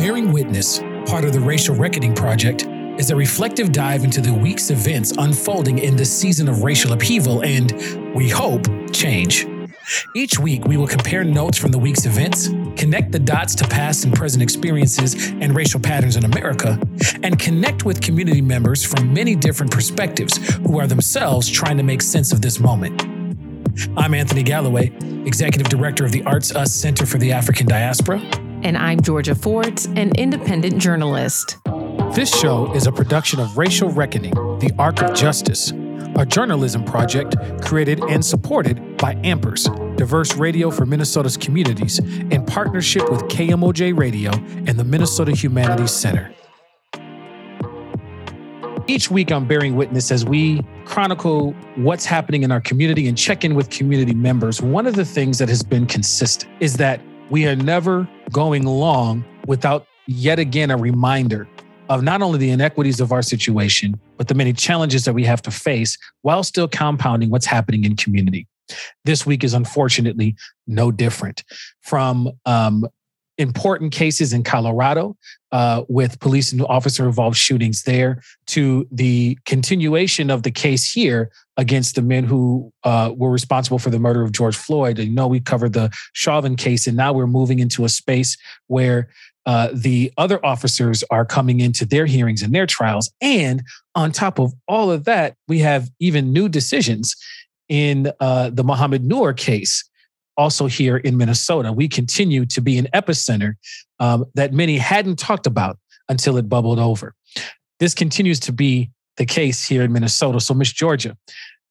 Bearing Witness, part of the Racial Reckoning Project, is a reflective dive into the week's events unfolding in this season of racial upheaval and, we hope, change. Each week, we will compare notes from the week's events, connect the dots to past and present experiences and racial patterns in America, and connect with community members from many different perspectives who are themselves trying to make sense of this moment. I'm Anthony Galloway, Executive Director of the Arts Us Center for the African Diaspora. And I'm Georgia Fort, an independent journalist. This show is a production of Racial Reckoning, the Arc of Justice, a journalism project created and supported by Ampers, diverse radio for Minnesota's communities, in partnership with KMOJ Radio and the Minnesota Humanities Center. Each week, I'm bearing witness as we chronicle what's happening in our community and check in with community members. One of the things that has been consistent is that we are never going long without yet again a reminder of not only the inequities of our situation, but the many challenges that we have to face while still compounding what's happening in community. This week is unfortunately no different. From um, important cases in Colorado uh, with police and officer involved shootings there to the continuation of the case here against the men who uh, were responsible for the murder of George Floyd. You know, we covered the Chauvin case, and now we're moving into a space where uh, the other officers are coming into their hearings and their trials. And on top of all of that, we have even new decisions in uh, the Mohamed Noor case also here in Minnesota. We continue to be an epicenter um, that many hadn't talked about until it bubbled over. This continues to be the case here in Minnesota. So, Miss Georgia,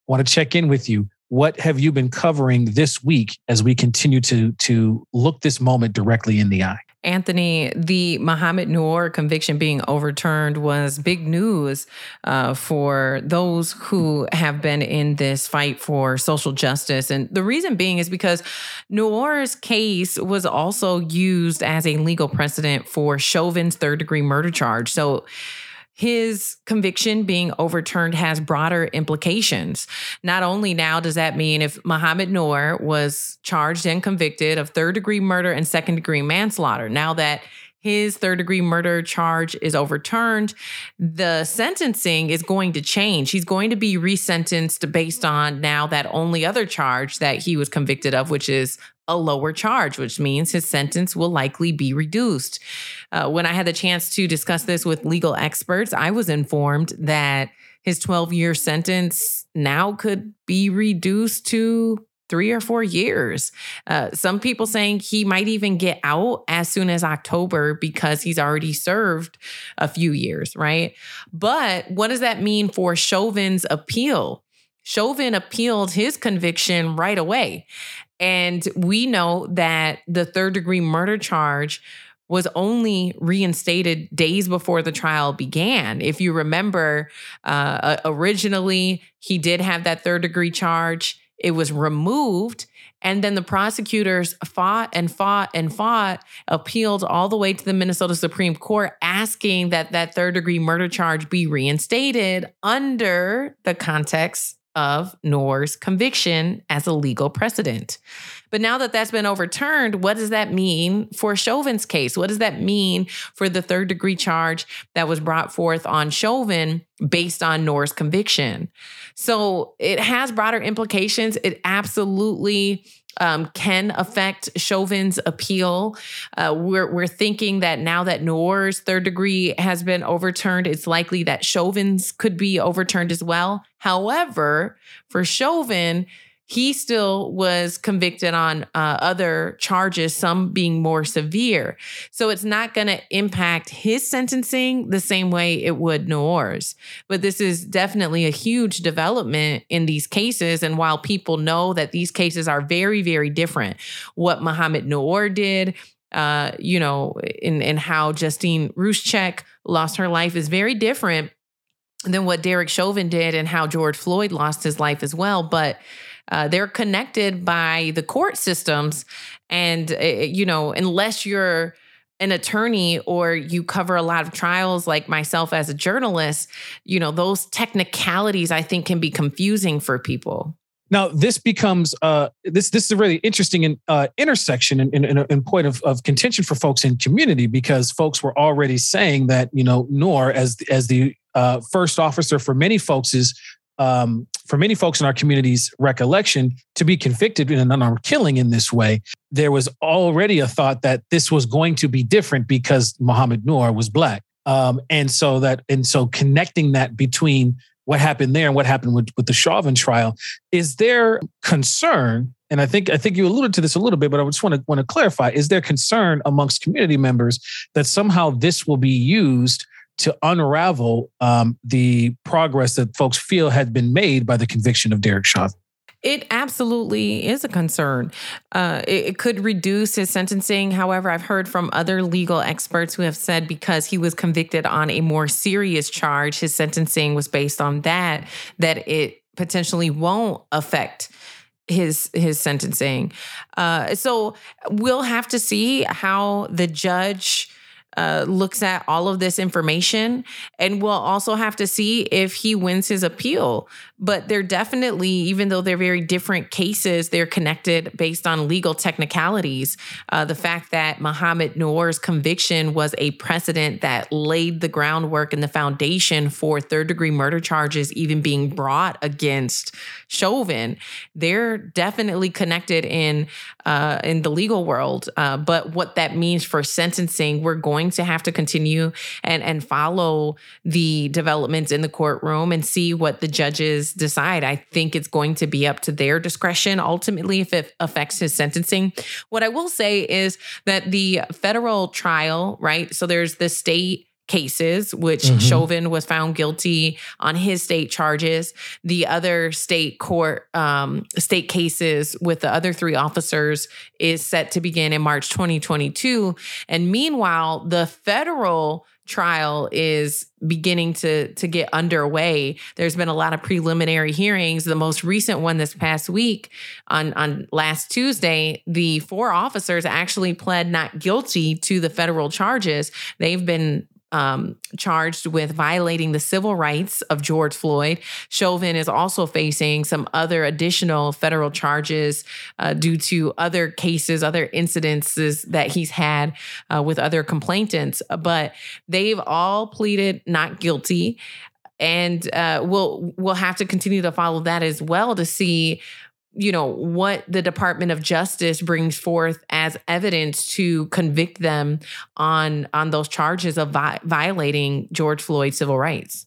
want to check in with you. What have you been covering this week as we continue to, to look this moment directly in the eye? Anthony, the Mohamed Noor conviction being overturned was big news uh, for those who have been in this fight for social justice. And the reason being is because Noor's case was also used as a legal precedent for Chauvin's third degree murder charge. So, his conviction being overturned has broader implications. Not only now does that mean if Mohamed Noor was charged and convicted of third degree murder and second degree manslaughter, now that his third degree murder charge is overturned, the sentencing is going to change. He's going to be resentenced based on now that only other charge that he was convicted of, which is a lower charge, which means his sentence will likely be reduced. Uh, when I had the chance to discuss this with legal experts, I was informed that his 12 year sentence now could be reduced to three or four years. Uh, some people saying he might even get out as soon as October because he's already served a few years, right? But what does that mean for Chauvin's appeal? Chauvin appealed his conviction right away. And we know that the third degree murder charge was only reinstated days before the trial began. If you remember, uh, originally he did have that third degree charge, it was removed. And then the prosecutors fought and fought and fought, appealed all the way to the Minnesota Supreme Court, asking that that third degree murder charge be reinstated under the context of Noor's conviction as a legal precedent. But now that that's been overturned, what does that mean for Chauvin's case? What does that mean for the third degree charge that was brought forth on Chauvin based on Noor's conviction? So it has broader implications. It absolutely um, can affect Chauvin's appeal. Uh, we're, we're thinking that now that Noor's third degree has been overturned, it's likely that Chauvin's could be overturned as well. However, for Chauvin, he still was convicted on uh, other charges, some being more severe. So it's not going to impact his sentencing the same way it would Noor's. But this is definitely a huge development in these cases. And while people know that these cases are very, very different, what Mohamed Noor did, uh, you know, in how Justine Ruszczyk lost her life is very different than what Derek Chauvin did and how George Floyd lost his life as well. But uh, they're connected by the court systems. And, uh, you know, unless you're an attorney or you cover a lot of trials like myself as a journalist, you know, those technicalities I think can be confusing for people. Now, this becomes uh, this this is a really interesting uh, intersection and, and, and point of, of contention for folks in community because folks were already saying that you know Noor as as the uh, first officer for many folks is um, for many folks in our community's recollection to be convicted in an unarmed killing in this way. There was already a thought that this was going to be different because Mohamed Noor was black, um, and so that and so connecting that between what happened there and what happened with, with the Chauvin trial. Is there concern? And I think I think you alluded to this a little bit, but I just want to want to clarify: is there concern amongst community members that somehow this will be used to unravel um, the progress that folks feel had been made by the conviction of Derek Chauvin? It absolutely is a concern. Uh, it, it, could reduce his sentencing. However, I've heard from other legal experts who have said because he was convicted on a more serious charge, his sentencing was based on that, that it potentially won't affect his his sentencing. Uh, so we'll have to see how the judge uh, looks at all of this information and we'll also have to see if he wins his appeal. But they're definitely even though they're very different cases they're connected based on legal technicalities. Uh, the fact that mohamed noor's conviction was a precedent that laid the groundwork and the foundation for third degree murder charges even being brought against chauvin they're definitely connected in uh, in the legal world uh, but what that means for sentencing we're going to have to continue and and follow the developments in the courtroom and see what the judges decide. I think it's going to be up to their discretion ultimately if it affects his sentencing. What I will say is that the federal trial, right? So there's the state cases, which mm-hmm. Chauvin was found guilty on his state charges. The other state court, um, state cases with the other three officers is set to begin in March 2022. And meanwhile, the federal trial is beginning to to get underway. There's been a lot of preliminary hearings. The most recent one this past week on on last Tuesday, the four officers actually pled not guilty to the federal charges. They've been um, charged with violating the civil rights of George Floyd. Chauvin is also facing some other additional federal charges uh, due to other cases, other incidences that he's had uh, with other complainants. But they've all pleaded not guilty, and uh, we'll we'll have to continue to follow that as well to see you know what the department of justice brings forth as evidence to convict them on on those charges of vi- violating george floyd's civil rights.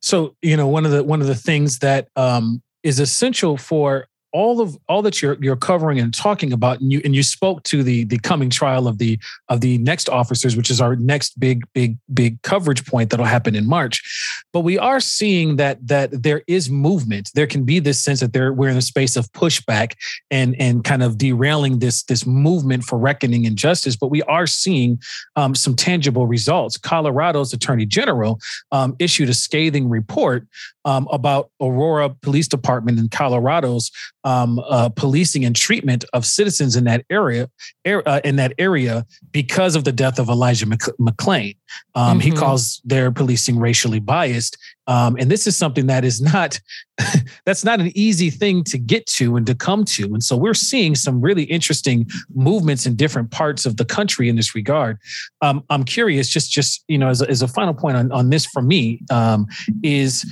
So you know one of the one of the things that um is essential for all of all that you're you're covering and talking about and you and you spoke to the the coming trial of the of the next officers which is our next big big big coverage point that'll happen in March. But we are seeing that that there is movement. There can be this sense that there we're in a space of pushback and and kind of derailing this this movement for reckoning and justice but we are seeing um, some tangible results. Colorado's attorney general um, issued a scathing report um, about Aurora Police Department in Colorado's um, uh, policing and treatment of citizens in that area, er, uh, in that area, because of the death of Elijah McClain. Um, mm-hmm. He calls their policing racially biased, um, and this is something that is not that's not an easy thing to get to and to come to. And so we're seeing some really interesting movements in different parts of the country in this regard. Um, I'm curious, just just you know, as a, as a final point on on this for me um, is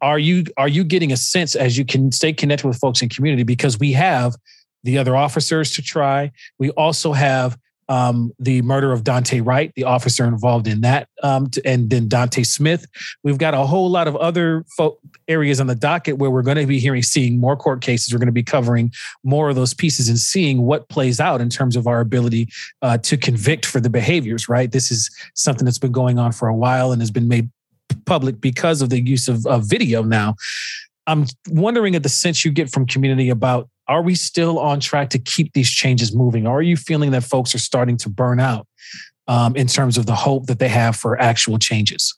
are you are you getting a sense as you can stay connected with folks in community because we have the other officers to try we also have um, the murder of Daunte Wright, the officer involved in that, um, and then Dante Smith. We've got a whole lot of other fo- areas on the docket where we're going to be hearing, seeing more court cases. We're going to be covering more of those pieces and seeing what plays out in terms of our ability uh, to convict for the behaviors. Right, this is something that's been going on for a while and has been made public because of the use of, of video now. I'm wondering at the sense you get from community about are we still on track to keep these changes moving? Are you feeling that folks are starting to burn out um, in terms of the hope that they have for actual changes?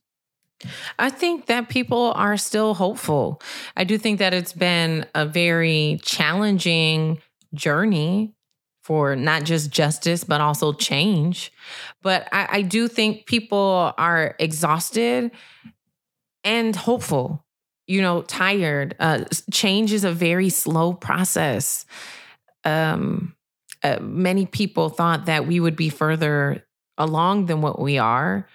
I think that people are still hopeful. I do think that it's been a very challenging journey for not just justice, but also change. But I, I do think people are exhausted and hopeful. you know, tired. Uh, change is a very slow process. Um, uh, many people thought that we would be further along than what we are.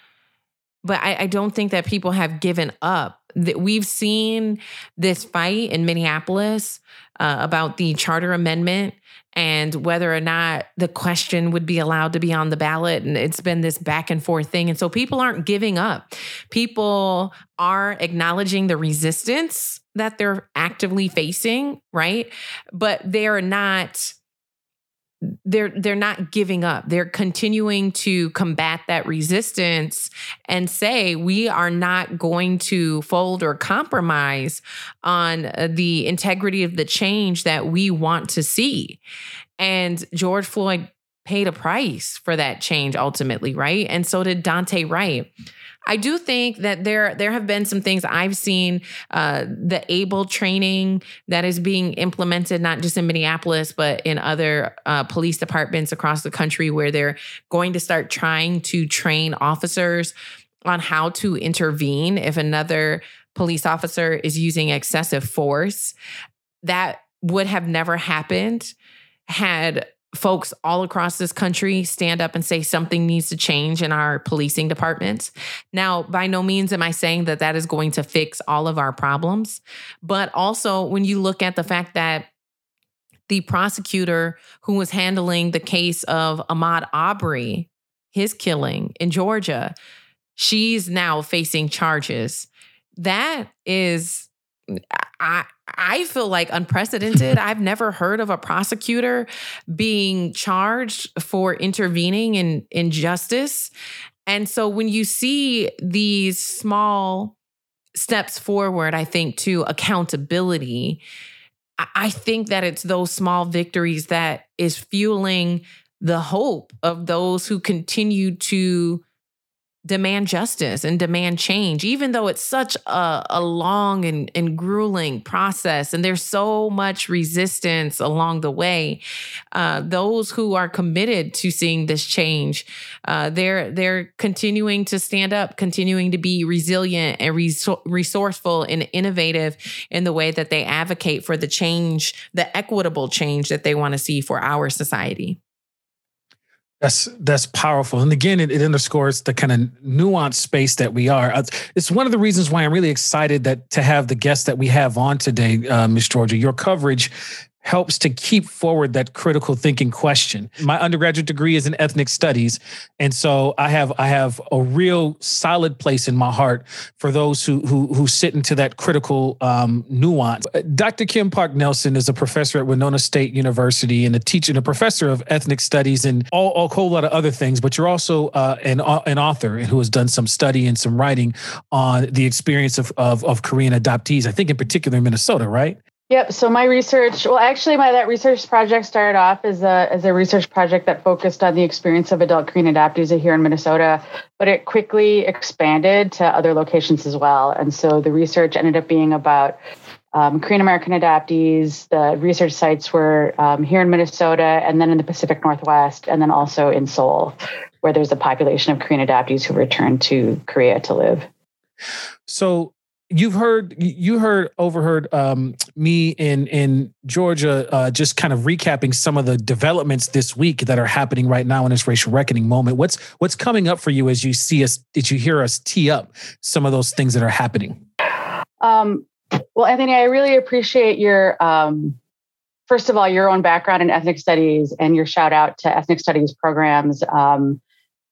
But I, I don't think that people have given up. That we've seen this fight in Minneapolis uh, about the charter amendment and whether or not the question would be allowed to be on the ballot. And it's been this back and forth thing. And so people aren't giving up. People are acknowledging the resistance that they're actively facing, right? But they're not they're they're not giving up. They're continuing to combat that resistance and say we are not going to fold or compromise on uh, the integrity of the change that we want to see. And george floyd paid a price for that change ultimately right? And so did daunte wright I do think that there there have been some things I've seen uh, the ABLE training that is being implemented not just in Minneapolis but in other uh, police departments across the country where they're going to start trying to train officers on how to intervene if another police officer is using excessive force. That would have never happened had folks all across this country stand up and say something needs to change in our policing departments. Now, by no means am I saying that that is going to fix all of our problems, but also when you look at the fact that the prosecutor who was handling the case of Ahmaud Arbery, his killing in Georgia, she's now facing charges. That is I I feel like unprecedented. I've never heard of a prosecutor being charged for intervening in injustice. And so when you see these small steps forward, I think to accountability, I think that it's those small victories that is fueling the hope of those who continue to demand justice and demand change, even though it's such a, a long and, and, grueling process and there's so much resistance along the way. Uh, those who are committed to seeing this change, uh, they're they're continuing to stand up, continuing to be resilient and resourceful and innovative in the way that they advocate for the change, the equitable change that they want to see for our society. That's that's powerful, and again, it, it underscores the kind of nuanced space that we are. It's one of the reasons why I'm really excited that to have the guests that we have on today, uh, Miss Georgia. Your coverage helps to keep forward that critical thinking question. My undergraduate degree is in ethnic studies, and so I have I have a real solid place in my heart for those who who, who sit into that critical um, nuance. Uh, Dr. Kim Park Nelson is a professor at Winona State University and a teacher and a professor of ethnic studies and all, a whole lot of other things. But you're also uh, an uh, an author who has done some study and some writing on the experience of, of, of Korean adoptees. I think in particular in Minnesota, right? Yep. So my research, well, actually, my that research project started off as a as a research project that focused on the experience of adult Korean adoptees here in Minnesota, but it quickly expanded to other locations as well. And so the research ended up being about um, Korean American adoptees. The research sites were um, here in Minnesota, and then in the Pacific Northwest, and then also in Seoul, where there's a population of Korean adoptees who returned to Korea to live. So you've heard you heard overheard um, me in in Georgia uh, just kind of recapping some of the developments this week that are happening right now in this racial reckoning moment. What's what's coming up for you as you see us? Did you hear us tee up some of those things that are happening? Um, well, Anthony, I really appreciate your um, first of all your own background in ethnic studies and your shout out to ethnic studies programs. Um,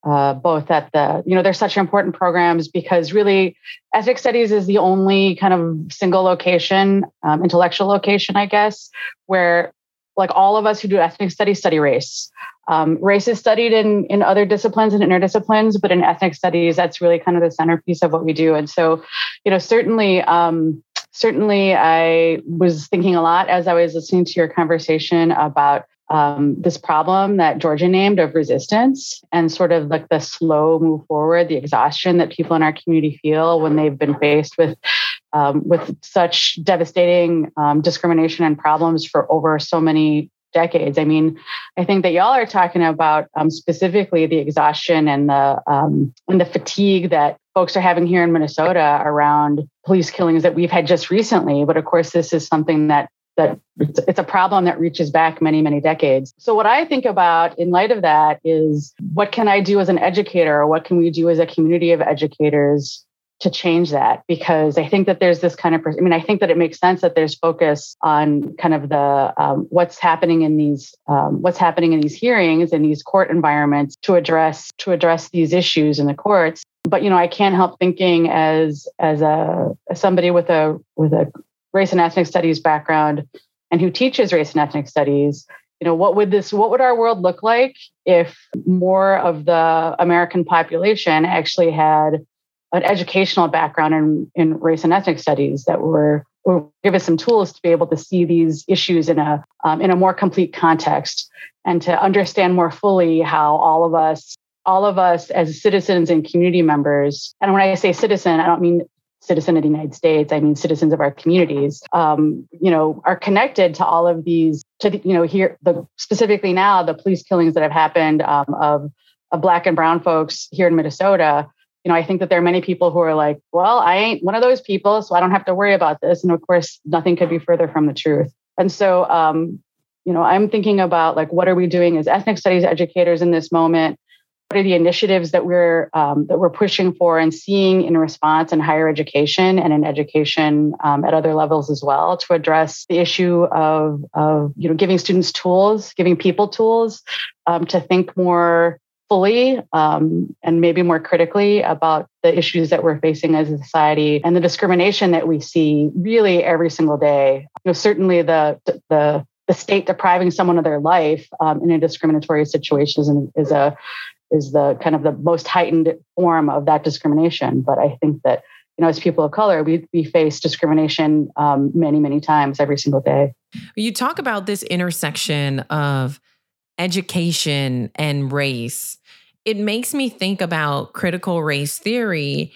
uh, both at the, you know, they're such important programs because really ethnic studies is the only kind of single location, um, intellectual location, I guess, where like all of us who do ethnic studies study race. Um, race is studied in, in other disciplines and interdisciplines, but in ethnic studies, that's really kind of the centerpiece of what we do. And so, you know, certainly, um, certainly I was thinking a lot as I was listening to your conversation about um, this problem that Georgia named of resistance and sort of like the slow move forward, the exhaustion that people in our community feel when they've been faced with um, with such devastating um, discrimination and problems for over so many decades. I mean, I think that y'all are talking about um, specifically the exhaustion and the um, and the fatigue that folks are having here in Minnesota around police killings that we've had just recently. But of course, this is something that that it's a problem that reaches back many, many decades. So, what I think about in light of that is what can I do as an educator, or what can we do as a community of educators to change that? Because I think that there's this kind of, I mean, I think that it makes sense that there's focus on kind of the um, what's happening in these um, what's happening in these hearings in these court environments to address to address these issues in the courts but you know i can't help thinking as as a as somebody with a with a race and ethnic studies background and who teaches race and ethnic studies you know what would this what would our world look like if more of the american population actually had an educational background in, in race and ethnic studies that were will give us some tools to be able to see these issues in a um, in a more complete context and to understand more fully how all of us all of us as citizens and community members and when i say citizen i don't mean citizen of the United States, I mean citizens of our communities, um, you know, are connected to all of these. To the, you know, here the specifically now the police killings that have happened um, of of black and brown folks here in Minnesota. You know, I think that there are many people who are like, well, I ain't one of those people, so I don't have to worry about this. And of course, nothing could be further from the truth. And so, um, you know, I'm thinking about like, what are we doing as ethnic studies educators in this moment? What are the initiatives that we're um, that we're pushing for and seeing in response in higher education and in education um, at other levels as well to address the issue of of you know giving students tools giving people tools um, to think more fully um, and maybe more critically about the issues that we're facing as a society and the discrimination that we see really every single day. You know certainly the the the state depriving someone of their life um, in a discriminatory situation is, is a is the kind of the most heightened form of that discrimination. But I think that you know, as people of color, we we face discrimination um, many many times every single day. You talk about this intersection of education and race. It makes me think about critical race theory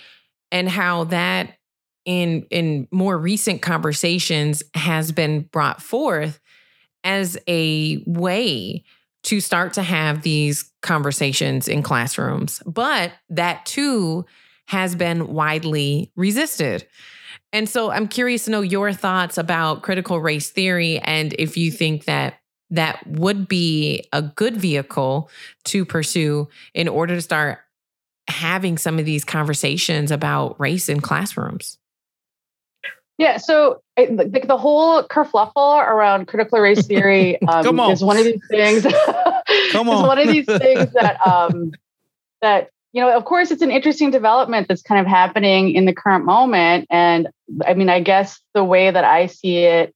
and how that in in more recent conversations has been brought forth as a way to start to have these conversations in classrooms. But that too has been widely resisted. And so I'm curious to know your thoughts about critical race theory and if you think that that would be a good vehicle to pursue in order to start having some of these conversations about race in classrooms. Yeah, so I, the, the whole kerfluffle around critical race theory um, on. is one of these things. Come on, is one of these things that um, that you know. Of course, it's an interesting development that's kind of happening in the current moment, and I mean, I guess the way that I see it,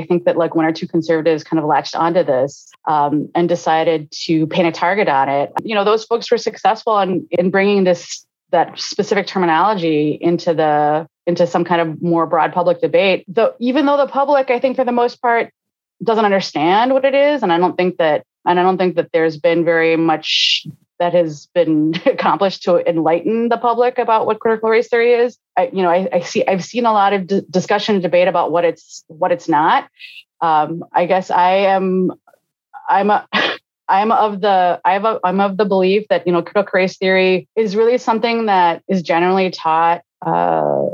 I think that like one or two conservatives kind of latched onto this um, and decided to paint a target on it. You know, those folks were successful in in bringing this that specific terminology into the into some kind of more broad public debate. Though even though the public, I think for the most part, doesn't understand what it is, and I don't think that and I don't think that there's been very much that has been accomplished to enlighten the public about what critical race theory is. I, you know, I, I see I've seen a lot of d- discussion and debate about what it's what it's not. Um, I guess I am I'm a I'm of the I have a, I'm of the belief that you know critical race theory is really something that is generally taught uh,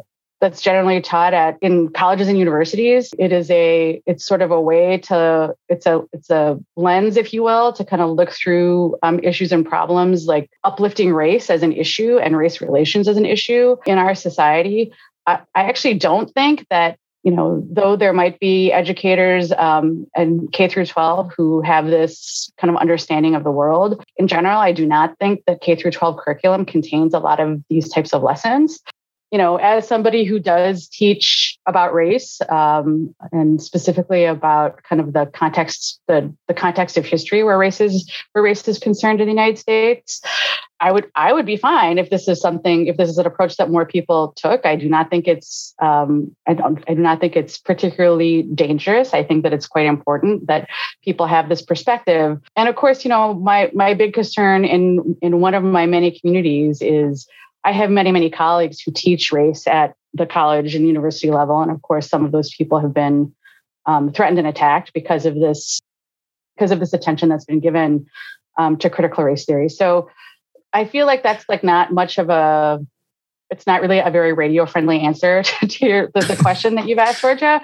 that's generally taught at in colleges and universities. It is a it's sort of a way to it's a it's a lens, if you will, to kind of look through um, issues and problems like uplifting race as an issue and race relations as an issue in our society. I, I actually don't think that you know, though there might be educators um, and K through 12 who have this kind of understanding of the world, in general, I do not think that K through 12 curriculum contains a lot of these types of lessons you know, as somebody who does teach about race um, and specifically about kind of the context, the the context of history where race is where race is concerned in the United States, I would I would be fine if this is something if this is an approach that more people took. I do not think it's um, I don't I do not think it's particularly dangerous. I think that it's quite important that people have this perspective. And of course, you know, my my big concern in in one of my many communities is I have many, many colleagues who teach race at the college and university level. And of course, some of those people have been um, threatened and attacked because of this, because of this attention that's been given um, to critical race theory. So I feel like that's like not much of a it's not really a very radio friendly answer to, your, the, the, question that you've asked, Georgia.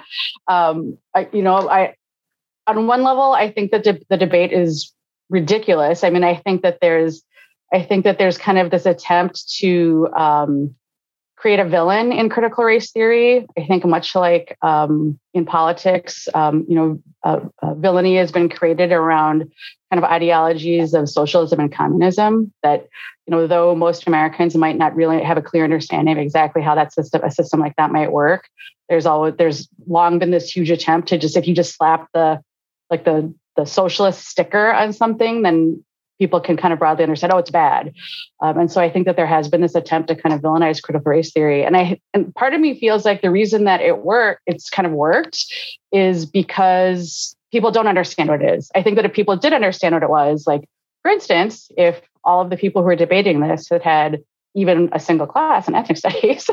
Um, I, you know, I on one level, I think that de- the debate is ridiculous. I mean, I think that there's, I think that there's kind of this attempt to um, create a villain in critical race theory. I think much like um, in politics, um, you know, villainy has been created around kind of ideologies of socialism and communism that, you know, though most Americans might not really have a clear understanding of exactly how that system, a system like that might work, there's always, there's long been this huge attempt to just, if you just slap the, like the, the socialist sticker on something, then people can kind of broadly understand, oh, it's bad. Um, and so I think that there has been this attempt to kind of villainize critical race theory. And I and part of me feels like the reason that it worked, it's kind of worked, is because people don't understand what it is. I think that if people did understand what it was, like for instance, if all of the people who are debating this had had even a single class in ethnic studies,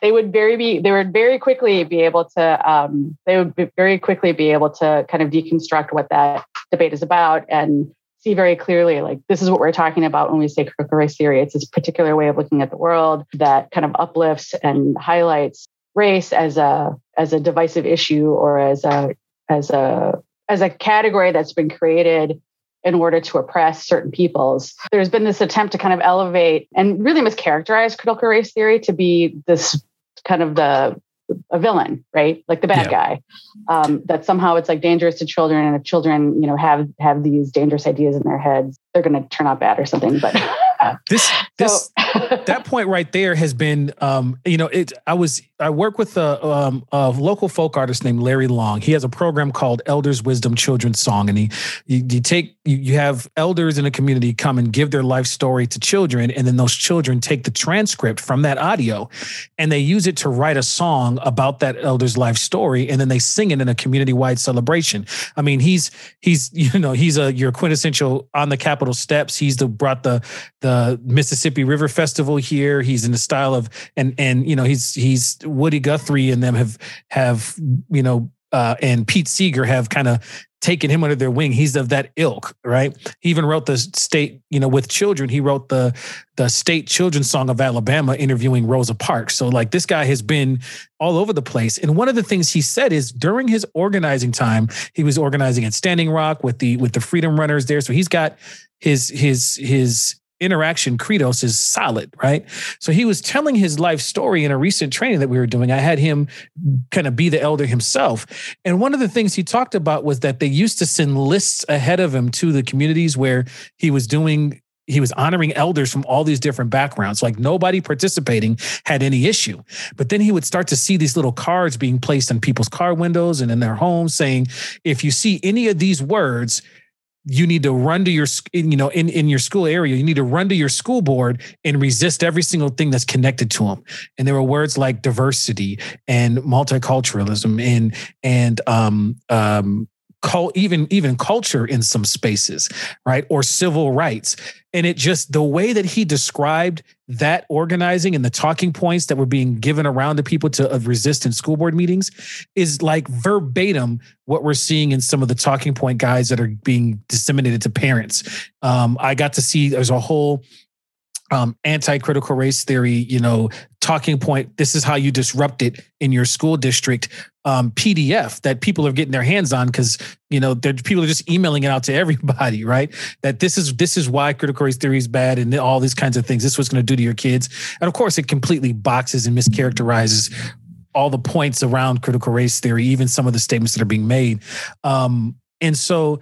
they would very be they would very quickly be able to um, they would very quickly be able to kind of deconstruct what that debate is about and see very clearly like this is what we're talking about when we say critical race theory it's this particular way of looking at the world that kind of uplifts and highlights race as a as a divisive issue or as a as a as a category that's been created in order to oppress certain peoples. There's been this attempt to kind of elevate and really mischaracterize critical race theory to be this kind of the a villain, right? Like the bad yeah. guy. Um, that somehow it's like dangerous to children, and if children, you know, have have these dangerous ideas in their heads, they're going to turn out bad or something. But this this that point right there has been um, you know it i was i work with a, um, a local folk artist named larry long. He has a program called elders wisdom children's song. And he you, you take you, you have elders in a community come and give their life story to children. And then those children take the transcript from that audio and they use it to write a song about that elder's life story. And then they sing it in a community-wide celebration. I mean he's he's you know he's a your quintessential on the capitol steps. He's the brought the the mississippi river festival here. He's in the style of and and you know he's he's Woody Guthrie and them have have you know uh, and Pete Seeger have kind of taken him under their wing. He's of that ilk, right? He even wrote the state, you know, with children. He wrote the the state children's song of Alabama, interviewing Rosa Parks. So like this guy has been all over the place. And one of the things he said is during his organizing time, he was organizing at Standing Rock with the with the Freedom Runners there. So he's got his his his interaction credos is solid, right? So he was telling his life story in a recent training that we were doing. I had him kind of be the elder himself. And one of the things he talked about was that they used to send lists ahead of him to the communities where he was doing he was honoring elders from all these different backgrounds. Like nobody participating had any issue. But then he would start to see these little cards being placed on people's car windows and in their homes saying, if you see any of these words, you need to run to your you know in, in your school area you need to run to your school board and resist every single thing that's connected to them and there were words like diversity and multiculturalism and and um um cult, even even culture in some spaces, right? Or civil rights. And it just the way that he described that organizing and the talking points that were being given around to people to of resist in school board meetings is like verbatim what we're seeing in some of the talking point guys that are being disseminated to parents. Um, I got to see there's a whole um, anti-critical race theory, you know, talking point. This is how you disrupt it in your school district. Um, PDF that people are getting their hands on because you know people are just emailing it out to everybody, right? That this is this is why critical race theory is bad and all these kinds of things. This was going to do to your kids, and of course, it completely boxes and mischaracterizes all the points around critical race theory, even some of the statements that are being made. Um, and so,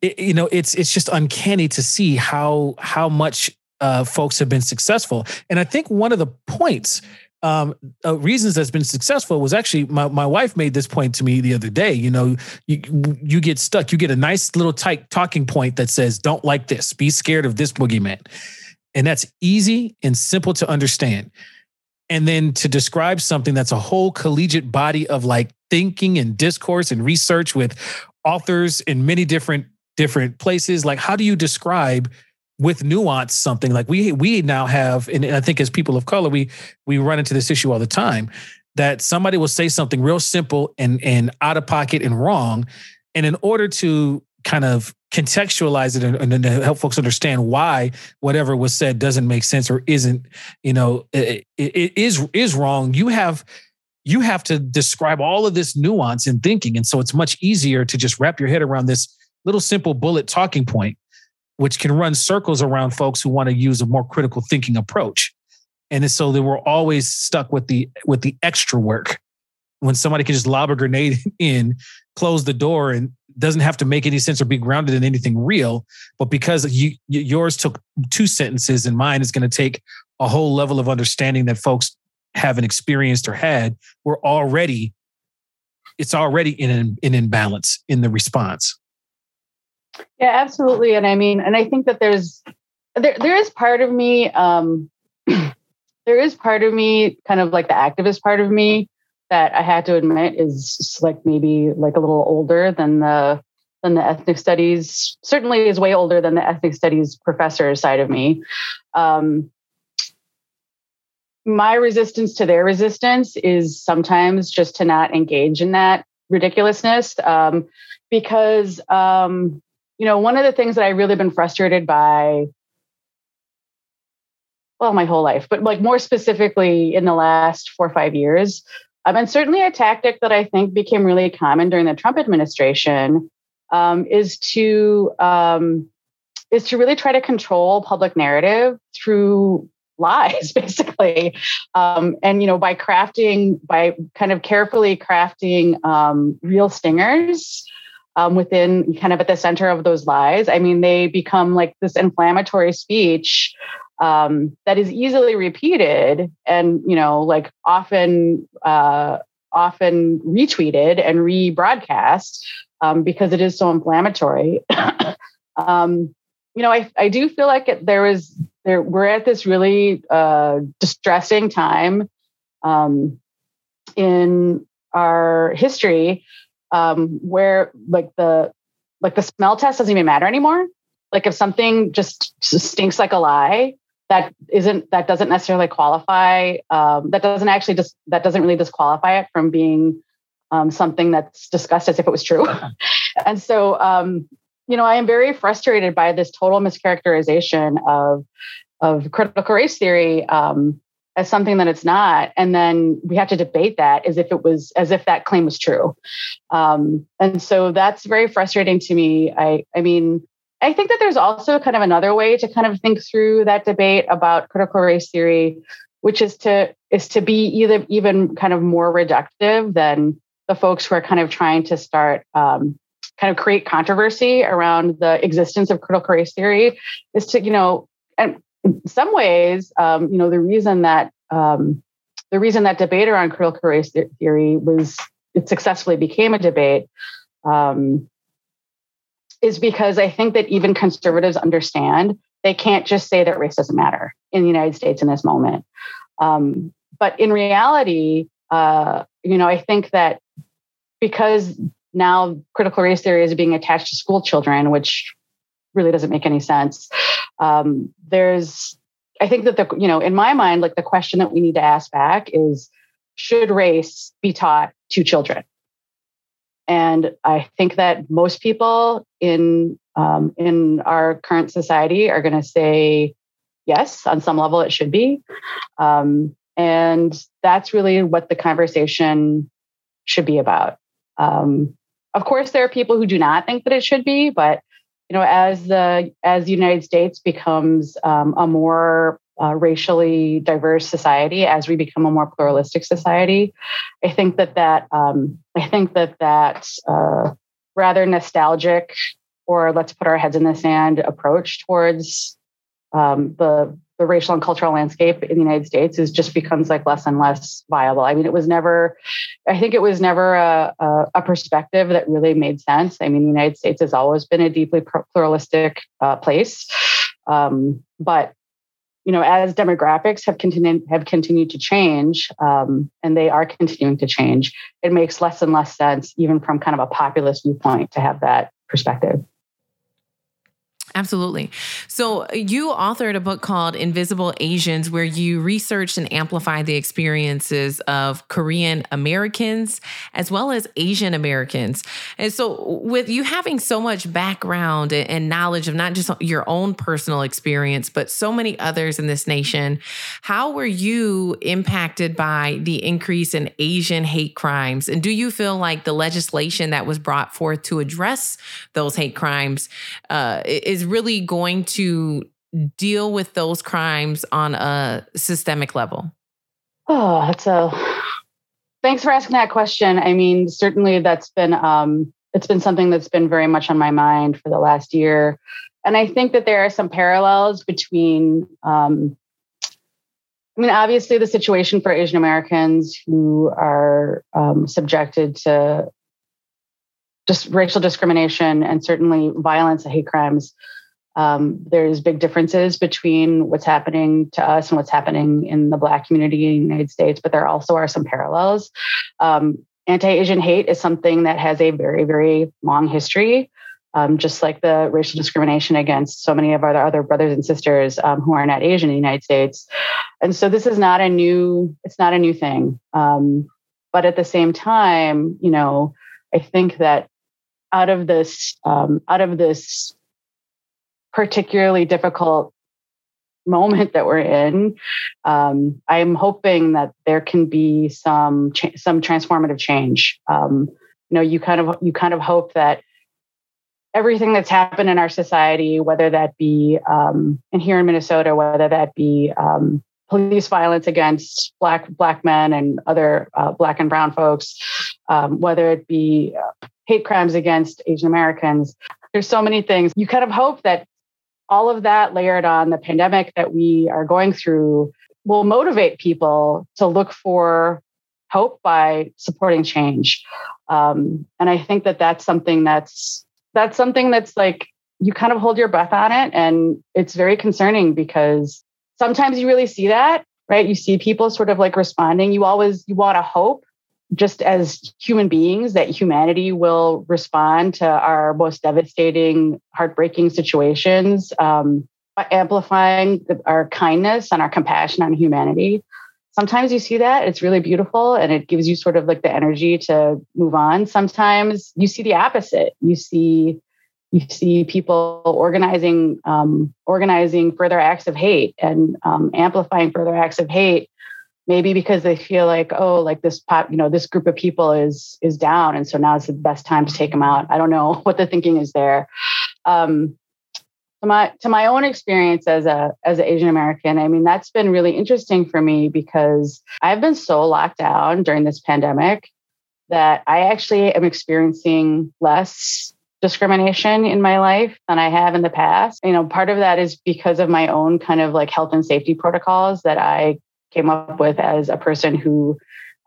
it, you know, it's it's just uncanny to see how how much uh, folks have been successful. And I think one of the points, um, uh, reasons that's been successful was actually my, my wife made this point to me the other day. You know, you you get stuck, you get a nice little tight talking point that says, "Don't like this, be scared of this boogeyman," and that's easy and simple to understand. And then to describe something that's a whole collegiate body of like thinking and discourse and research with authors in many different different places. Like, how do you describe? With nuance something like we we now have and i think as people of color we we run into this issue all the time that somebody will say something real simple and and out of pocket and wrong and in order to kind of contextualize it and, and, help folks understand why whatever was said doesn't make sense or isn't, you know, it, it is is wrong. You have you have to describe all of this nuance in thinking, and so it's much easier to just wrap your head around this little simple bullet talking point, which can run circles around folks who want to use a more critical thinking approach. And so they were always stuck with the with the extra work when somebody can just lob a grenade in, close the door, and doesn't have to make any sense or be grounded in anything real. But because you, yours took two sentences and mine is going to take a whole level of understanding that folks haven't experienced or had, we're already it's already in an, in imbalance in the response. Yeah, absolutely. And I mean, and I think that there's there there is part of me, um, there is part of me, kind of like the activist part of me, that I had to admit is like maybe like a little older than the than the ethnic studies. Certainly, is way older than the ethnic studies professor side of me. Um, my resistance to their resistance is sometimes just to not engage in that ridiculousness um, because um, you know one of the things that i really been frustrated by well my whole life but like more specifically in the last four or five years um, and certainly a tactic that I think became really common during the Trump administration um, is to um, is to really try to control public narrative through lies, basically, um, and you know by crafting by kind of carefully crafting um, real stingers. Um, within kind of at the center of those lies. I mean, they become like this inflammatory speech um, that is easily repeated and you know like often uh, often retweeted and rebroadcast um, because it is so inflammatory. um, you know, I, I do feel like it, there there we're at this really uh, distressing time um, in our history um, where like the like the smell test doesn't even matter anymore. Like if something just stinks like a lie, that isn't that doesn't necessarily qualify um, that doesn't actually just that doesn't really disqualify it from being um, something that's discussed as if it was true and so um, you know i am very frustrated by this total mischaracterization of of critical race theory um, as something that it's not. And then we have to debate that as if it was as if that claim was true. Um, and so that's very frustrating to me. I i mean I think that there's also kind of another way to kind of think through that debate about critical race theory, which is to is to be either even kind of more reductive than the folks who are kind of trying to start um, kind of create controversy around the existence of critical race theory is to you know and in some ways um, you know the reason that um, the reason that debate around critical race theory was it successfully became a debate um, is because I think that even conservatives understand they can't just say that race doesn't matter in the United States in this moment. Um, but in reality, uh, you know, I think that because now critical race theory is being attached to school children, which really doesn't make any sense. Um, there's, I think that the, you know, in my mind, like the question that we need to ask back is, should race be taught to children? And I think that most people in um, in our current society are going to say yes, on some level it should be, um, and that's really what the conversation should be about. Um, of course, there are people who do not think that it should be, but you know, as the as the United States becomes um, a more uh, racially diverse society, as we become a more pluralistic society, I think that that um, I think that that uh, rather nostalgic or let's put our heads in the sand approach towards um, the the racial and cultural landscape in the United States is just becomes like less and less viable. I mean, it was never, I think it was never a, a, a perspective that really made sense. I mean, the United States has always been a deeply pluralistic uh, place, um, but you know, as demographics have continued have continued to change, um, and they are continuing to change, it makes less and less sense, even from kind of a populist viewpoint, to have that perspective. Absolutely. So, you authored a book called Invisible Asians, where you researched and amplified the experiences of Korean Americans as well as Asian Americans. And so, with you having so much background and knowledge of not just your own personal experience, but so many others in this nation, how were you impacted by the increase in Asian hate crimes? And do you feel like the legislation that was brought forth to address those hate crimes uh, is really going to deal with those crimes on a systemic level? Oh, that's a thanks for asking that question. I mean, certainly that's been um, it's been something that's been very much on my mind for the last year, and I think that there are some parallels between. Um, I mean, obviously, the situation for Asian Americans who are um, subjected to just racial discrimination and certainly violence and hate crimes um, there's big differences between what's happening to us and what's happening in the Black community in the United States, but there also are some parallels. Um, Anti Asian hate is something that has a very, very long history. Um, just like the racial discrimination against so many of our other brothers and sisters um, who are not Asian in the United States, and so this is not a new it's not a new thing. Um, but at the same time, you know, I think that out of this um, out of this particularly difficult moment that we're in, um, I'm hoping that there can be some cha- some transformative change. Um, you know, you kind of you kind of hope that everything that's happened in our society, whether that be um, in here in Minnesota, whether that be um, police violence against black black men and other uh, black and brown folks, um, whether it be uh, hate crimes against Asian Americans. There's so many things. You kind of hope that all of that layered on the pandemic that we are going through will motivate people to look for hope by supporting change. Um, and I think that that's something that's that's something that's like you kind of hold your breath on it, and it's very concerning because sometimes you really see that, right? You see people sort of like responding. You always you want to hope just as human beings that humanity will respond to our most devastating heartbreaking situations um, by amplifying our kindness and our compassion on humanity. Sometimes you see that it's really beautiful and it gives you sort of like the energy to move on. Sometimes you see the opposite. You see you see people organizing um, organizing further acts of hate and um, amplifying further acts of hate maybe because they feel like oh like this pop you know this group of people is is down and so now is the best time to take them out i don't know what the thinking is there um to my to my own experience as a as an asian american i mean that's been really interesting for me because i've been so locked down during this pandemic that i actually am experiencing less discrimination in my life than I have in the past. You know, part of that is because of my own kind of like health and safety protocols that I came up with as a person who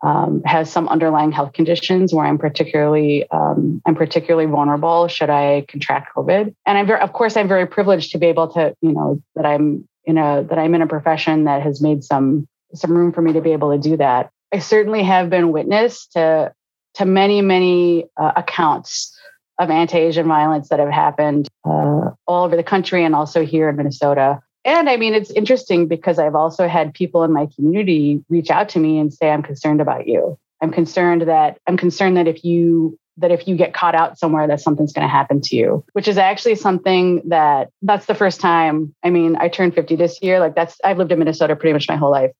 um, has some underlying health conditions where I'm particularly um, I'm particularly vulnerable should I contract COVID. And I'm very, of course I'm very privileged to be able to you know that I'm in a that I'm in a profession that has made some some room for me to be able to do that. I certainly have been witness to to many many uh, accounts of anti-Asian violence that have happened uh, all over the country and also here in Minnesota and I mean, it's interesting because I've also had people in my community reach out to me and say, I'm concerned about you. I'm concerned that I'm concerned that if you that if you get caught out somewhere that something's going to happen to you which is actually something that that's the first time i mean i turned 50 this year like that's i've lived in minnesota pretty much my whole life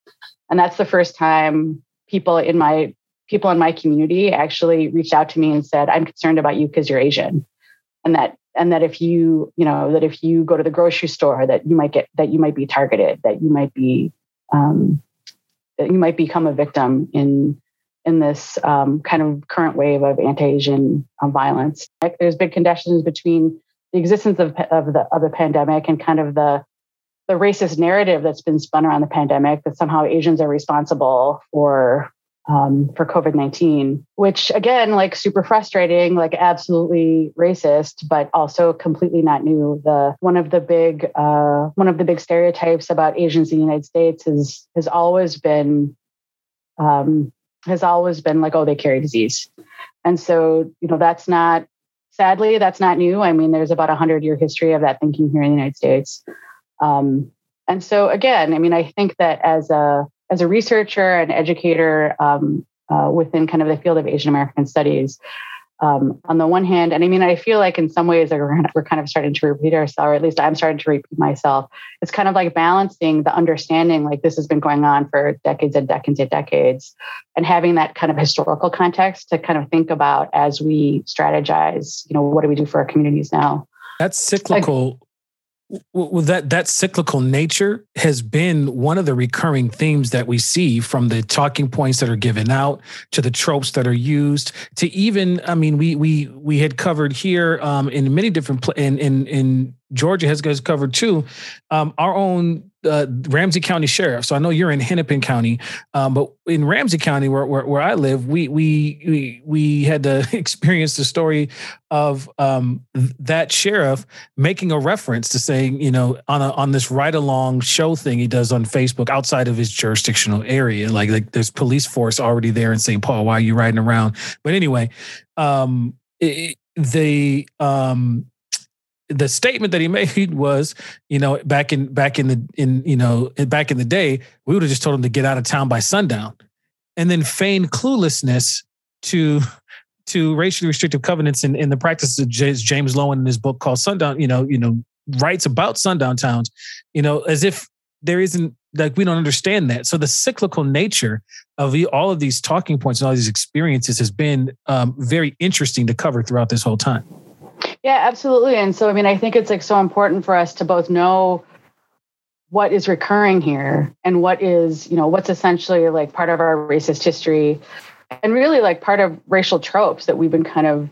and that's the first time people in my people in my community actually reached out to me and said i'm concerned about you because you're asian and that and that if you you know that if you go to the grocery store that you might get that you might be targeted that you might be um, that you might become a victim in in this um, kind of current wave of anti-asian um, violence. Like there's big connections between the existence of, of the of the pandemic and kind of the the racist narrative that's been spun around the pandemic that somehow asians are responsible for um, for COVID 19, which again, like super frustrating, like absolutely racist, but also completely not new. The one of the big uh, one of the big stereotypes about Asians in the United States is has always been um, has always been like, oh, they carry disease. And so, you know, that's not sadly, that's not new. I mean, there's about a hundred year history of that thinking here in the United States. Um, and so, again, I mean, I think that as a as a researcher and educator um, uh, within kind of the field of Asian American studies, um, on the one hand, and I mean, I feel like in some ways we're, we're kind of starting to repeat ourselves, or at least I'm starting to repeat myself. It's kind of like balancing the understanding, like this has been going on for decades and decades and decades, and having that kind of historical context to kind of think about as we strategize, you know, what do we do for our communities now? That's cyclical well, that that cyclical nature has been one of the recurring themes that we see from the talking points that are given out to the tropes that are used to even I mean we we we had covered here um, in many different pl- in in in Georgia has, has covered too um, our own uh, Ramsey County Sheriff. So I know you're in Hennepin County, um, but in Ramsey County, where, where, where I live, we we we we had to experience the story of um, that sheriff making a reference to saying, you know, on a on this ride along show thing he does on Facebook outside of his jurisdictional area, like like there's police force already there in St. Paul. Why are you riding around? But anyway, um, it, the um the statement that he made was, you know, back in back in the in you know back in the day, we would have just told him to get out of town by sundown, and then feign cluelessness to to racially restrictive covenants in, in the practice of James Loewen in his book called Sundown. You know, you know, writes about sundown towns, you know, as if there isn't like we don't understand that. So the cyclical nature of the, all of these talking points and all these experiences has been um, very interesting to cover throughout this whole time. Yeah, absolutely. And so, I mean, I think it's like so important for us to both know what is recurring here and what is, you know, what's essentially like part of our racist history and really like part of racial tropes that we've been kind of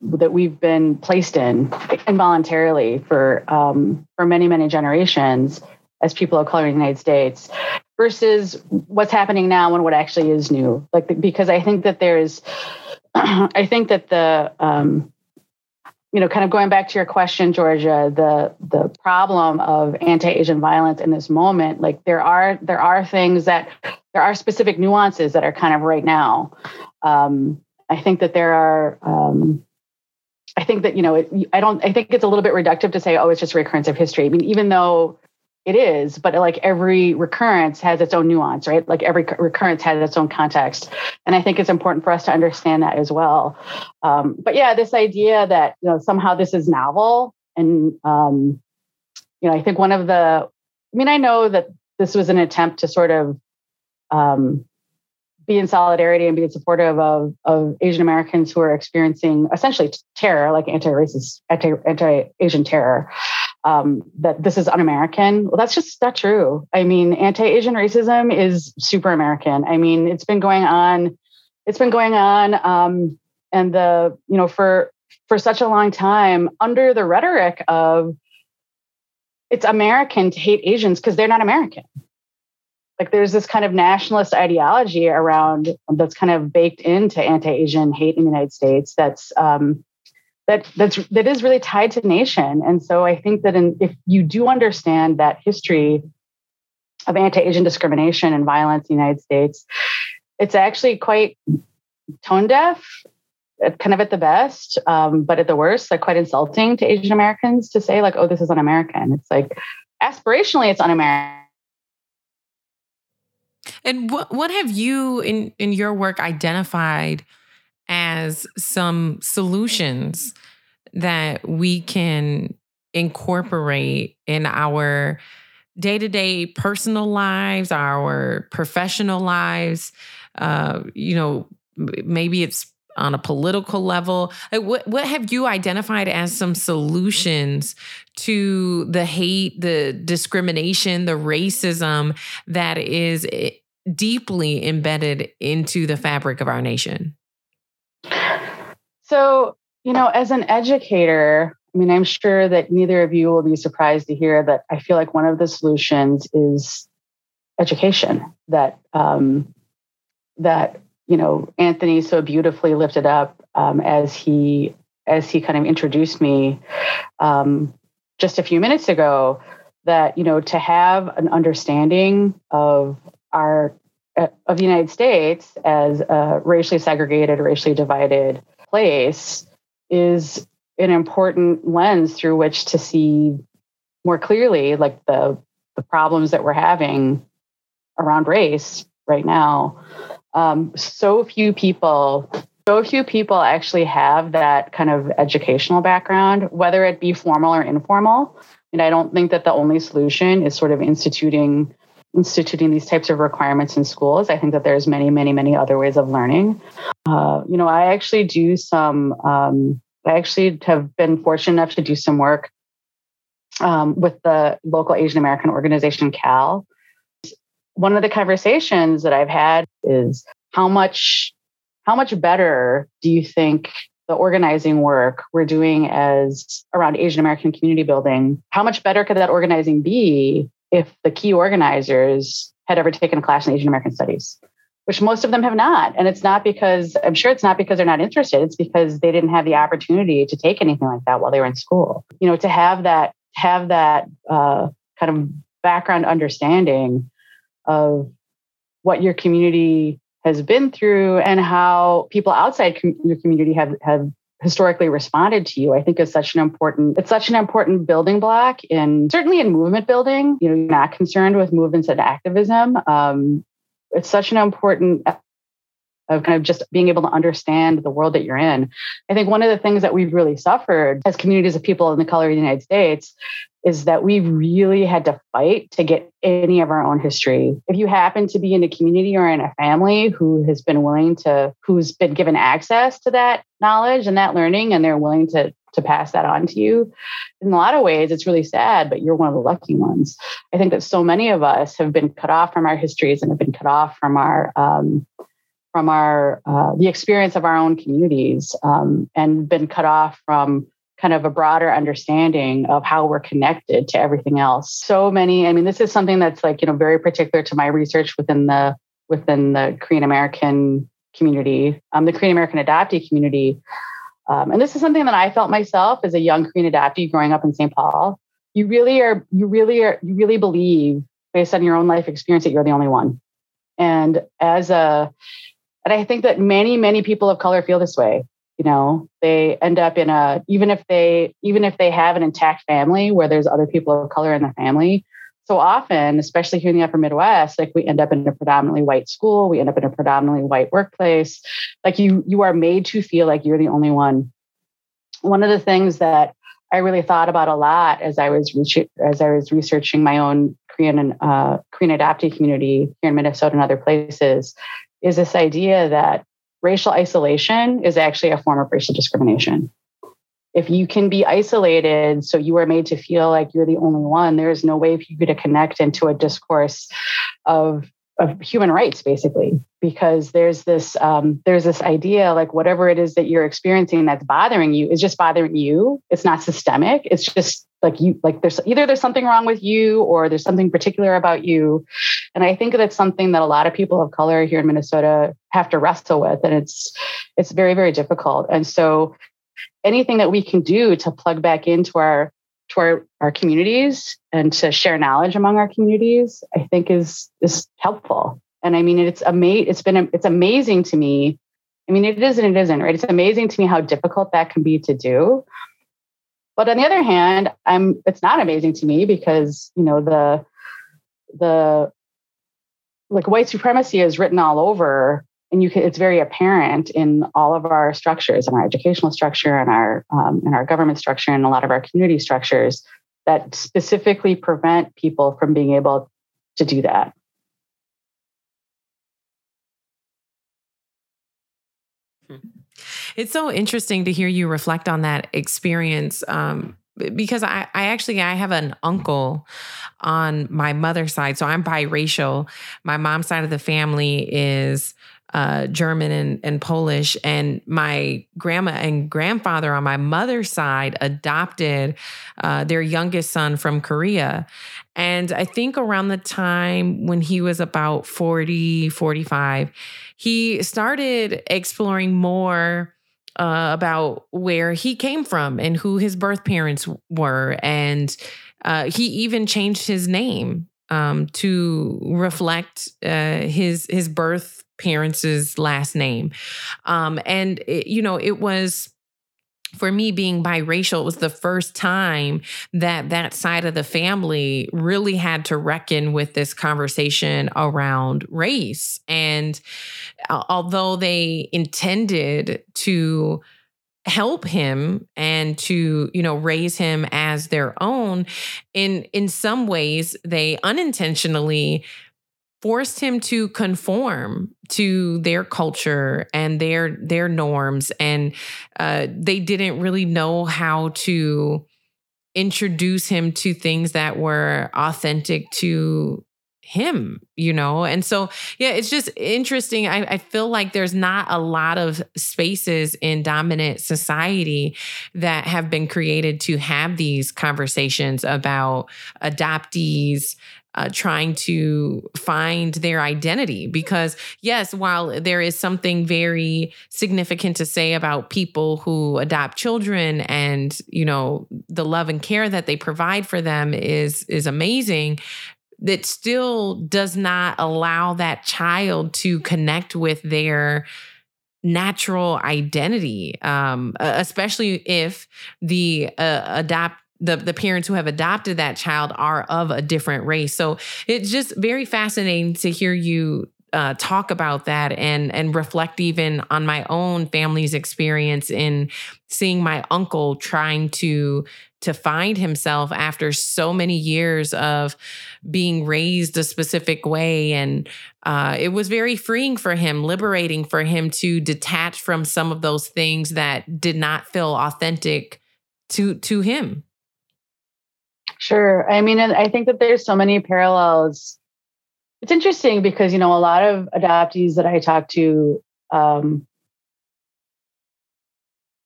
that we've been placed in involuntarily for um, for many many generations as people of color in the United States versus what's happening now and what actually is new like because I think that there's I think that the um, you know, kind of going back to your question, Georgia, the the problem of anti-Asian violence in this moment, like there are there are things that there are specific nuances that are kind of right now. Um, I think that there are. Um, I think that you know, it, I don't. I think it's a little bit reductive to say, oh, it's just recurrence of history. I mean, even though it is but like every recurrence has its own nuance right? Like every recurrence has its own context. And i think it's important for us to understand that as well. Um, but yeah this idea that you know somehow this is novel and um, you know i think one of the i mean i know that this was an attempt to sort of um, be in solidarity and be supportive of, of Asian Americans who are experiencing essentially terror, like anti-racist, anti, anti-Asian terror um, that this is un-American. Well, that's just not true. I mean, anti-Asian racism is super American. I mean, it's been going on. It's been going on, um, and the you know for for such a long time under the rhetoric of it's American to hate Asians because they're not American. Like there's this kind of nationalist ideology around that's kind of baked into anti-Asian hate in the United States. That's um, that that's that is really tied to nation. And so I think that in, if you do understand that history of anti-Asian discrimination and violence in the United States, it's actually quite tone deaf, kind of at the best, um, but at the worst, like quite insulting to Asian Americans to say like, "Oh, this is un-American." It's like aspirationally, it's un-American. And what what have you in in your work identified? As some solutions that we can incorporate in our day to day personal lives, our professional lives. Uh, you know, maybe it's on a political level. Like what what have you identified as some solutions to the hate, the discrimination, the racism that is eh, deeply embedded into the fabric of our nation? So, you know, as an educator, I mean, I'm sure that neither of you will be surprised to hear that I feel like one of the solutions is education. That um, that you know Anthony so beautifully lifted up um, as he as he kind of introduced me um, just a few minutes ago. That you know to have an understanding of our of the United States as a racially segregated, racially divided place is an important lens through which to see more clearly like the the problems that we're having around race right now. Um, so few people, so few people actually have that kind of educational background, whether it be formal or informal. And I don't think that the only solution is sort of instituting instituting these types of requirements in schools. I think that there's many, many, many other ways of learning. Uh, you know, I actually do some. Um, I actually have been fortunate enough to do some work um, with the local Asian American organization CAL. One of the conversations that I've had is how much how much better do you think the organizing work we're doing as around Asian American community building, how much better could that organizing be if the key organizers had ever taken a class in Asian American studies? Which most of them have not. And it's not because, I'm sure it's not because they're not interested. It's because they didn't have the opportunity to take anything like that while they were in school. You know, to have that have that uh, kind of background understanding of what your community has been through and how people outside com- your community have, have historically responded to you i think is such an important it's such an important building block in certainly in movement building you know not concerned with movements and activism. Um, it's such an important of kind of just being able to understand the world that you're in. I think one of the things that we've really suffered as communities of people in the color of the United States is that we really had to fight to get any of our own history. If you happen to be in a community or in a family who has been willing to, who's been given access to that knowledge and that learning, and they're willing to to pass that on to you. In a lot of ways, it's really sad, but you're one of the lucky ones. I think that so many of us have been cut off from our histories and have been cut off from our um, from our uh, the experience of our own communities um, and been cut off from kind of a broader understanding of how we're connected to everything else. So many i mean this is something that's like you know very particular to my research within the within the korean american community um, the korean american adoptee community. Um, and this is something that i felt myself as a young korean adoptee growing up in st paul. You really are you really are you really believe based on your own life experience that you're the only one. And as a and I think that many, many people of color feel this way. You know, they end up in a even if they even if they have an intact family where there's other people of color in the family. So often, especially here in the upper Midwest, like we end up in a predominantly white school, we end up in a predominantly white workplace. Like you, you are made to feel like you're the only one. One of the things that I really thought about a lot as I was as I was researching my own Korean uh, Korean adoptee community here in Minnesota and other places is this idea that racial isolation is actually a form of racial discrimination. If you can be isolated, so you are made to feel like you're the only one, there is no way for you to connect into a discourse of of human rights basically because there's this um, there's this idea like whatever it is that you're experiencing that's bothering you is just bothering you it's not systemic it's just like you like there's either there's something wrong with you or there's something particular about you and i think that's something that a lot of people of color here in minnesota have to wrestle with and it's it's very very difficult and so anything that we can do to plug back into our to our, our communities and to share knowledge among our communities, I think is is helpful. And I mean, it's ama- It's been it's amazing to me. I mean, it is and it isn't, right? It's amazing to me how difficult that can be to do. But on the other hand, I'm it's not amazing to me because you know the the like white supremacy is written all over and you can, it's very apparent in all of our structures in our educational structure and our um, in our government structure and a lot of our community structures that specifically prevent people from being able to do that it's so interesting to hear you reflect on that experience um, because I, I actually I have an uncle on my mother's side, so I'm biracial. My mom's side of the family is uh, German and, and Polish. And my grandma and grandfather on my mother's side adopted uh, their youngest son from Korea. And I think around the time when he was about 40, 45, he started exploring more uh, about where he came from and who his birth parents were. And uh, he even changed his name um, to reflect uh, his his birth parents' last name. Um, and, it, you know, it was for me being biracial it was the first time that that side of the family really had to reckon with this conversation around race. And uh, although they intended to help him and to you know raise him as their own in in some ways they unintentionally forced him to conform to their culture and their their norms. And uh, they didn't really know how to introduce him to things that were authentic to him you know? And so yeah it's just interesting. I, I, feel like there's not a lot of spaces in dominant society that have been created to have these conversations about adoptees uh, trying to find their identity. Because, yes, while there is something very significant to say about people who adopt children and, you know, the love and care that they provide for them is, is amazing, that still does not allow that child to connect with their natural identity, um, especially if the uh, adopt the the parents who have adopted that child are of a different race. So it's just very fascinating to hear you uh, talk about that and and reflect even on my own family's experience in seeing my uncle trying to to find himself after so many years of being raised a specific way and uh, it was very freeing for him liberating for him to detach from some of those things that did not feel authentic to to him Sure. I mean, I think that there's so many parallels. It's interesting because, you know, a lot of adoptees that I talk to um,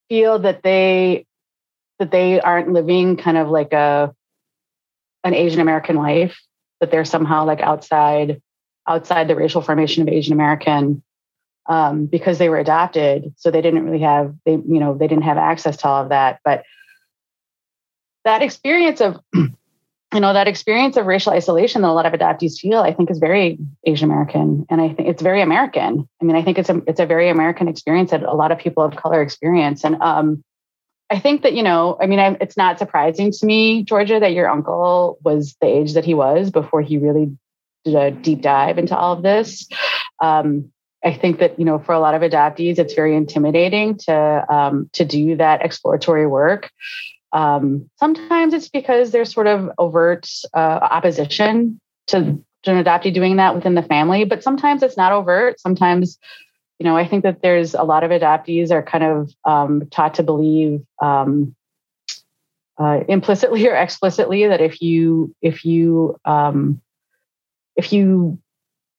feel that they that they aren't living kind of like a an Asian American life, that they're somehow like outside outside the racial formation of Asian American um, because they were adopted. So they didn't really have they you know they didn't have access to all of that. But that experience of you know that experience of racial isolation that a lot of adoptees feel i think is very asian american and i think it's very american i mean i think it's a it's a very american experience that a lot of people of color experience and um i think that you know i mean I, it's not surprising to me georgia that your uncle was the age that he was before he really did a deep dive into all of this um I think that you know for a lot of adoptees, it's very intimidating to um, to do that exploratory work. Um, sometimes it's because there's sort of overt uh, opposition to, to an adoptee doing that within the family, but sometimes it's not overt. Sometimes, you know, I think that there's a lot of adoptees are kind of um, taught to believe um, uh, implicitly or explicitly that if you if you um, if you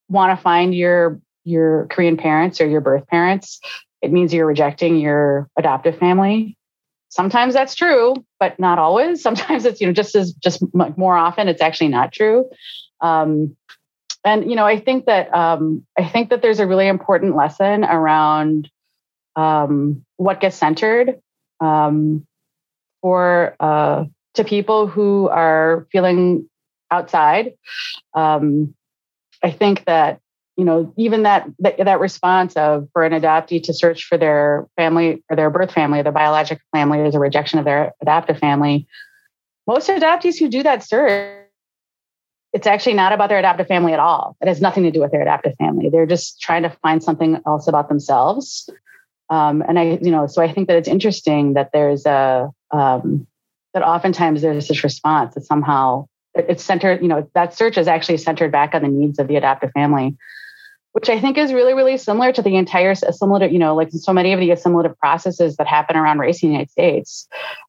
want to find your your Korean parents or your birth parents, it means you're rejecting your adoptive family sometimes that's true but not always. Sometimes it's you know just as just more often it's actually not true. Um, and you know i think that um, i think that there's a really important lesson around um, what gets centered um, for uh, to people who are feeling outside. Um, i think that you know, even that, that, that response of for an adoptee to search for their family or their birth family, their biological family, as a rejection of their adoptive family. Most adoptees who do that search, it's actually not about their adoptive family at all. It has nothing to do with their adoptive family. They're just trying to find something else about themselves. Um, and I, you know, so I think that it's interesting that there's a um, that oftentimes there's this response that somehow it's centered. You know, that search is actually centered back on the needs of the adoptive family which I think is really, really similar to the entire assimilative, you know, like so many of the assimilative processes that happen around race in the United States.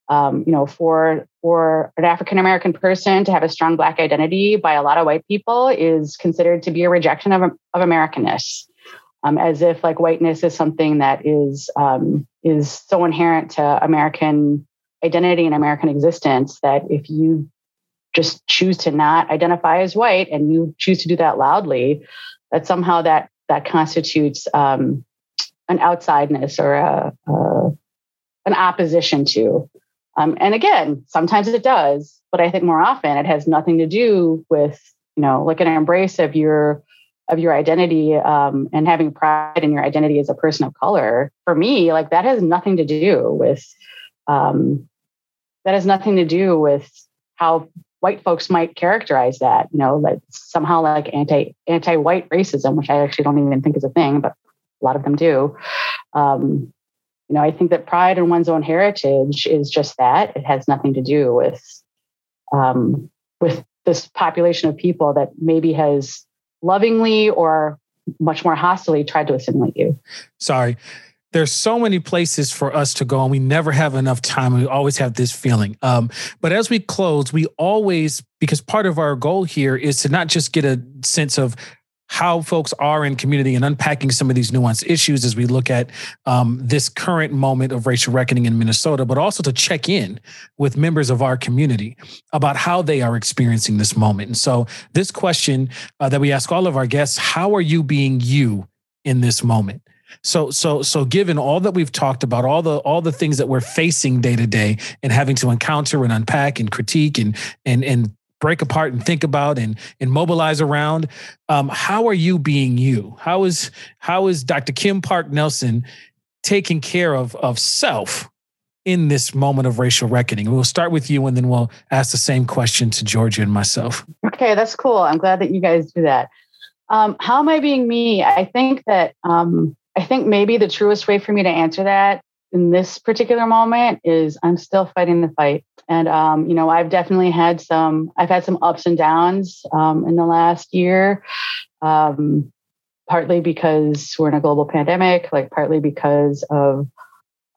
Um, you know, for for an African American person to have a strong Black identity by a lot of white people is considered to be a rejection of, of Americanness, um, as if like whiteness is something that is um, is so inherent to American identity and American existence that if you just choose to not identify as white and you choose to do that loudly, that somehow that that constitutes um, an outsideness or a, a, an opposition to. Um, and again, sometimes it does, but I think more often it has nothing to do with you know like an embrace of your of your identity um, and having pride in your identity as a person of color. For me, like that has nothing to do with um, that has nothing to do with how white folks might characterize that. You know, that somehow like anti anti white racism, which I actually don't even think is a thing, but a lot of them do. Um, you know, I think that pride in one's own heritage is just that. It has nothing to do with um, with this population of people that maybe has lovingly or much more hostily tried to assimilate you. Sorry. There's so many places for us to go, and we never have enough time. We always have this feeling. Um, but as we close, we always, because part of our goal here is to not just get a sense of how folks are in community and unpacking some of these nuanced issues as we look at um, this current moment of racial reckoning in Minnesota, but also to check in with members of our community about how they are experiencing this moment. And so, this question uh, that we ask all of our guests: How are you being you in this moment? So, so, so, given all that we've talked about, all the all the things that we're facing day to day, and having to encounter and unpack and critique and and and break apart and think about and and mobilize around. Um, how are you being you? How is how is Dr. Kim Park Nelson taking care of of self in this moment of racial reckoning? We'll start with you, and then we'll ask the same question to Georgia and myself. Okay, that's cool. I'm glad that you guys do that. Um, how am I being me? I think that um, I think maybe the truest way for me to answer that in this particular moment is I'm still fighting the fight. And um, you know, I've definitely had some I've had some ups and downs um, in the last year. Um, partly because we're in a global pandemic, like partly because of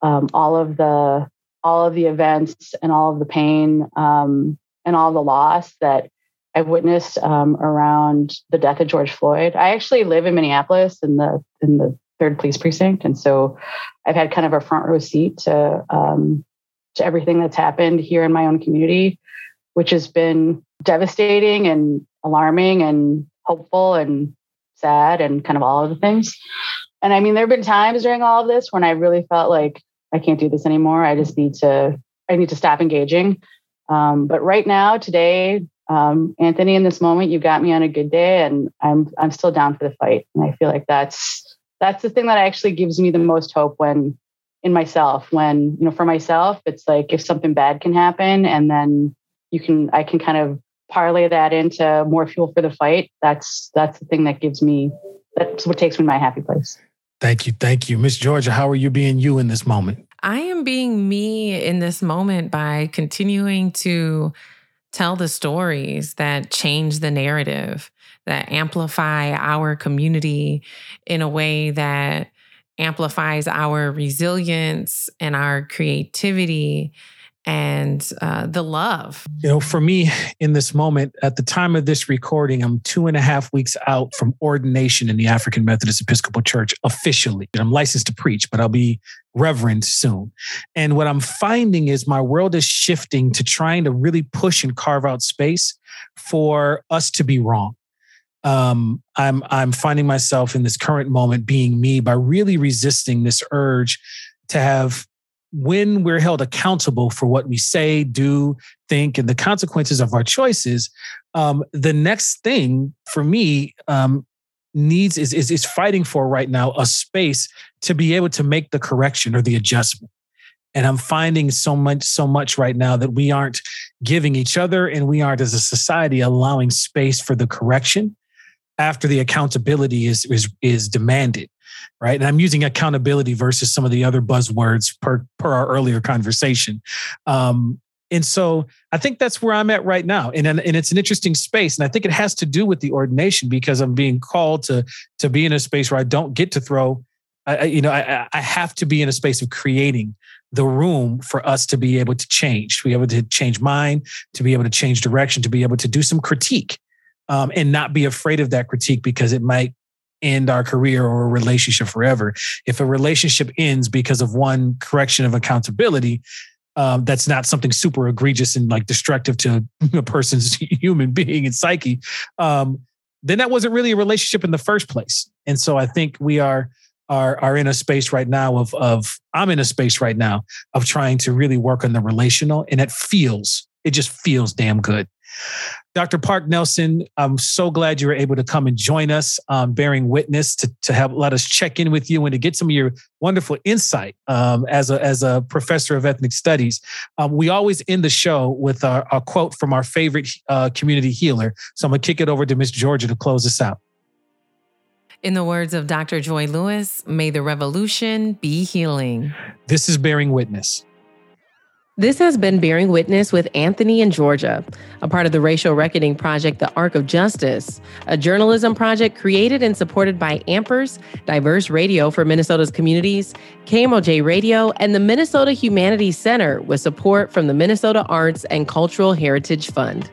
um, all of the all of the events and all of the pain um, and all the loss that I've witnessed um, around the death of George Floyd. I actually live in Minneapolis in the in the third police precinct, and so I've had kind of a front row seat to um, to everything that's happened here in my own community, which has been devastating and alarming and hopeful and sad and kind of all of the things. And I mean, there have been times during all of this when I really felt like I can't do this anymore. I just need to I need to stop engaging. Um, but right now, today, um, Anthony, in this moment, you got me on a good day, and I'm I'm still down for the fight. And I feel like that's that's the thing that actually gives me the most hope when in myself when you know for myself it's like if something bad can happen and then you can i can kind of parlay that into more fuel for the fight that's that's the thing that gives me that's what takes me to my happy place. Thank you thank you. Miss georgia how are you being you in this moment? I am being me in this moment by continuing to tell the stories that change the narrative that amplify our community in a way that amplifies our resilience and our creativity and uh, the love. You know, for me in this moment, at the time of this recording, I'm two and a half weeks out from ordination in the African Methodist Episcopal Church officially. I'm licensed to preach, but I'll be reverend soon. And what I'm finding is my world is shifting to trying to really push and carve out space for us to be wrong um, I'm I'm finding myself in this current moment being me by really resisting this urge to have when we're held accountable for what we say, do, think, and the consequences of our choices. Um, the next thing for me um, needs is, is is fighting for right now a space to be able to make the correction or the adjustment. And I'm finding so much, so much right now that we aren't giving each other and we aren't as a society allowing space for the correction after the accountability is is is demanded right? And i'm using accountability versus some of the other buzzwords per per our earlier conversation. Um and so i think that's where i'm at right now. And, and it's an interesting space. And i think it has to do with the ordination because i'm being called to to be in a space where i don't get to throw I, you know I, I have to be in a space of creating the room for us to be able to change to be able to change mind to be able to change direction to be able to do some critique um, and not be afraid of that critique because it might end our career or a relationship forever. If a relationship ends because of one correction of accountability, um, that's not something super egregious and like destructive to a person's human being and psyche, um, then that wasn't really a relationship in the first place. And so I think we are are are in a space right now of of I'm in a space right now of trying to really work on the relational, and it feels it just feels damn good. Dr. Park Nelson, I'm so glad you were able to come and join us, um, bearing witness to, to have let us check in with you and to get some of your wonderful insight um, as, a, as a professor of ethnic studies. Um, we always end the show with a, a quote from our favorite uh, community healer. So I'm going to kick it over to Miss Georgia to close us out. In the words of Dr. Joi Lewis, may the revolution be healing. This is Bearing Witness. This has been Bearing Witness with Anthony and Georgia, a part of the racial reckoning project, The Arc of Justice, a journalism project created and supported by Ampers, Diverse Radio for Minnesota's communities, KMOJ Radio, and the Minnesota Humanities Center with support from the Minnesota Arts and Cultural Heritage Fund.